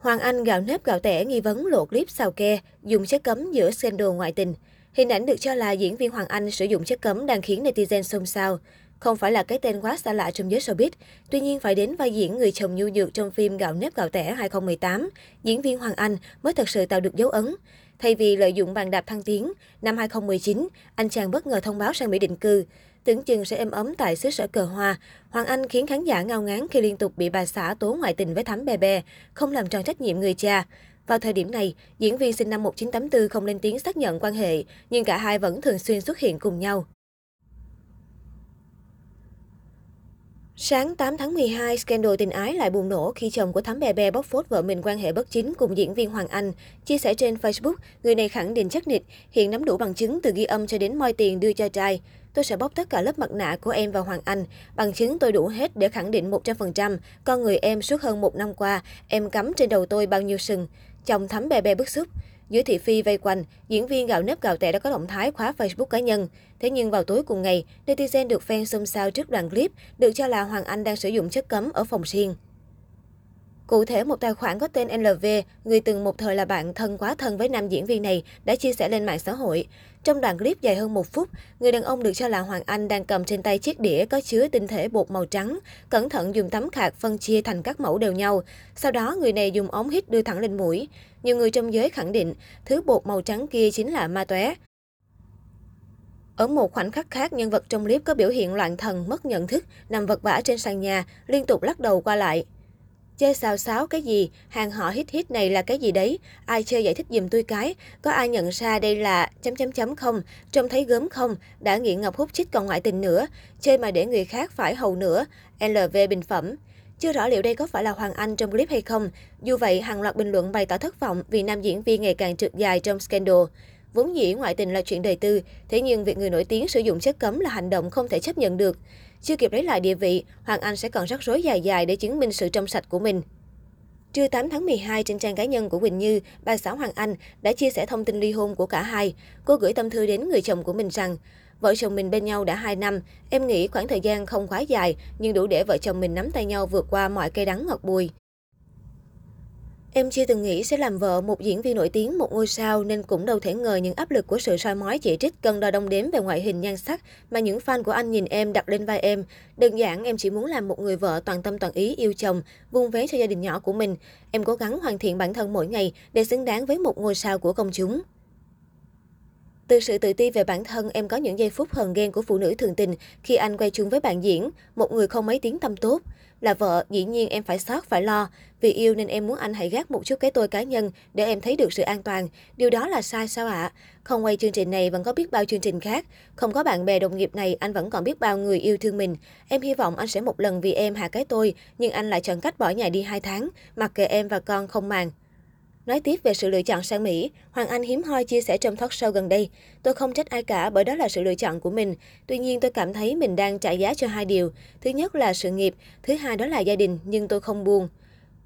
Hoàng Anh gạo nếp gạo tẻ nghi vấn lộ clip xào ke, dùng chất cấm giữa scandal ngoại tình. Hình ảnh được cho là diễn viên Hoàng Anh sử dụng chất cấm đang khiến netizen xôn xao. Không phải là cái tên quá xa lạ trong giới showbiz, tuy nhiên phải đến vai diễn người chồng nhu nhược trong phim Gạo nếp gạo tẻ 2018, diễn viên Hoàng Anh mới thật sự tạo được dấu ấn. Thay vì lợi dụng bàn đạp thăng tiến, năm 2019, anh chàng bất ngờ thông báo sang Mỹ định cư. Tưởng chừng sẽ êm ấm tại xứ sở cờ hoa, Hoàng Anh khiến khán giả ngao ngán khi liên tục bị bà xã tố ngoại tình với Thắm Bè Bè, không làm tròn trách nhiệm người cha. Vào thời điểm này, diễn viên sinh năm 1984 không lên tiếng xác nhận quan hệ, nhưng cả hai vẫn thường xuyên xuất hiện cùng nhau. Sáng 8 tháng 12, scandal tình ái lại bùng nổ khi chồng của Thắm Bè Bè bóc phốt vợ mình quan hệ bất chính cùng diễn viên Hoàng Anh. Chia sẻ trên Facebook, người này khẳng định chắc nịch, hiện nắm đủ bằng chứng từ ghi âm cho đến moi tiền đưa cho trai. Tôi sẽ bóc tất cả lớp mặt nạ của em và Hoàng Anh. Bằng chứng tôi đủ hết để khẳng định 100%. Con người em suốt hơn một năm qua, em cắm trên đầu tôi bao nhiêu sừng. Chồng Thắm Bè Bè bức xúc. Dưới thị phi vây quanh, diễn viên gạo nếp gạo tẻ đã có động thái khóa Facebook cá nhân. Thế nhưng vào tối cùng ngày, netizen được fan xôn xao trước đoạn clip được cho là Hoàng Anh đang sử dụng chất cấm ở phòng riêng. Cụ thể, một tài khoản có tên LV, người từng một thời là bạn thân quá thân với nam diễn viên này, đã chia sẻ lên mạng xã hội. Trong đoạn clip dài hơn một phút, người đàn ông được cho là Hoàng Anh đang cầm trên tay chiếc đĩa có chứa tinh thể bột màu trắng, cẩn thận dùng tấm khạc phân chia thành các mẫu đều nhau. Sau đó, người này dùng ống hít đưa thẳng lên mũi. Nhiều người trong giới khẳng định, thứ bột màu trắng kia chính là ma tóe. Ở một khoảnh khắc khác, nhân vật trong clip có biểu hiện loạn thần, mất nhận thức, nằm vật vã trên sàn nhà, liên tục lắc đầu qua lại. Chơi xào xáo cái gì? Hàng họ hít hít này là cái gì đấy? Ai chơi giải thích dùm tôi cái? Có ai nhận ra đây là chấm chấm chấm không? Trông thấy gớm không? Đã nghiện ngọc hút chích còn ngoại tình nữa. Chơi mà để người khác phải hầu nữa. LV bình phẩm. Chưa rõ liệu đây có phải là Hoàng Anh trong clip hay không. Dù vậy, hàng loạt bình luận bày tỏ thất vọng vì nam diễn viên ngày càng trượt dài trong scandal. Vốn dĩ ngoại tình là chuyện đời tư, thế nhưng việc người nổi tiếng sử dụng chất cấm là hành động không thể chấp nhận được. Chưa kịp lấy lại địa vị, Hoàng Anh sẽ còn rắc rối dài dài để chứng minh sự trong sạch của mình. Trưa 8 tháng 12, trên trang cá nhân của Quỳnh Như, bà xã Hoàng Anh đã chia sẻ thông tin ly hôn của cả hai. Cô gửi tâm thư đến người chồng của mình rằng, Vợ chồng mình bên nhau đã 2 năm, em nghĩ khoảng thời gian không quá dài, nhưng đủ để vợ chồng mình nắm tay nhau vượt qua mọi cây đắng ngọt bùi. Em chưa từng nghĩ sẽ làm vợ một diễn viên nổi tiếng, một ngôi sao nên cũng đâu thể ngờ những áp lực của sự soi mói chỉ trích cân đo đong đếm về ngoại hình nhan sắc mà những fan của anh nhìn em đặt lên vai em. Đơn giản em chỉ muốn làm một người vợ toàn tâm toàn ý yêu chồng, vun vén cho gia đình nhỏ của mình. Em cố gắng hoàn thiện bản thân mỗi ngày để xứng đáng với một ngôi sao của công chúng. Từ sự tự ti về bản thân, em có những giây phút hờn ghen của phụ nữ thường tình khi anh quay chung với bạn diễn, một người không mấy tiếng tâm tốt. Là vợ, dĩ nhiên em phải sót, phải lo. Vì yêu nên em muốn anh hãy gác một chút cái tôi cá nhân để em thấy được sự an toàn. Điều đó là sai sao ạ? À? Không quay chương trình này vẫn có biết bao chương trình khác. Không có bạn bè đồng nghiệp này, anh vẫn còn biết bao người yêu thương mình. Em hy vọng anh sẽ một lần vì em hạ cái tôi, nhưng anh lại chọn cách bỏ nhà đi hai tháng, mặc kệ em và con không màng. Nói tiếp về sự lựa chọn sang Mỹ, Hoàng Anh hiếm hoi chia sẻ trong talk show gần đây. Tôi không trách ai cả bởi đó là sự lựa chọn của mình. Tuy nhiên tôi cảm thấy mình đang trả giá cho hai điều. Thứ nhất là sự nghiệp, thứ hai đó là gia đình, nhưng tôi không buồn.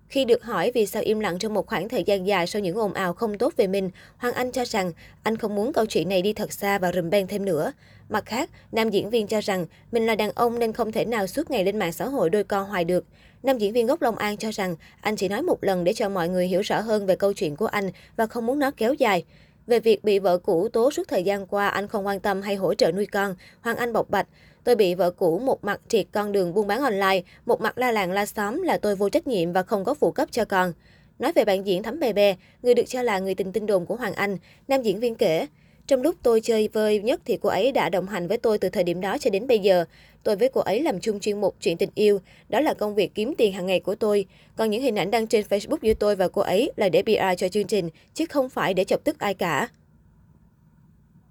Khi được hỏi vì sao im lặng trong một khoảng thời gian dài sau những ồn ào không tốt về mình, Hoàng Anh cho rằng anh không muốn câu chuyện này đi thật xa và rùm beng thêm nữa. Mặt khác, nam diễn viên cho rằng mình là đàn ông nên không thể nào suốt ngày lên mạng xã hội đôi co hoài được. Nam diễn viên gốc Long An cho rằng anh chỉ nói một lần để cho mọi người hiểu rõ hơn về câu chuyện của anh và không muốn nó kéo dài. Về việc bị vợ cũ tố suốt thời gian qua anh không quan tâm hay hỗ trợ nuôi con, Hoàng Anh bộc bạch, tôi bị vợ cũ một mặt triệt con đường buôn bán online, một mặt la làng la xóm là tôi vô trách nhiệm và không có phụ cấp cho con. Nói về bạn diễn Thắm Bè Bè, người được cho là người tình tin đồn của Hoàng Anh, nam diễn viên kể, trong lúc tôi chơi vơi nhất thì cô ấy đã đồng hành với tôi từ thời điểm đó cho đến bây giờ. Tôi với cô ấy làm chung chuyên mục chuyện tình yêu, đó là công việc kiếm tiền hàng ngày của tôi. Còn những hình ảnh đăng trên Facebook giữa tôi và cô ấy là để PR cho chương trình, chứ không phải để chọc tức ai cả.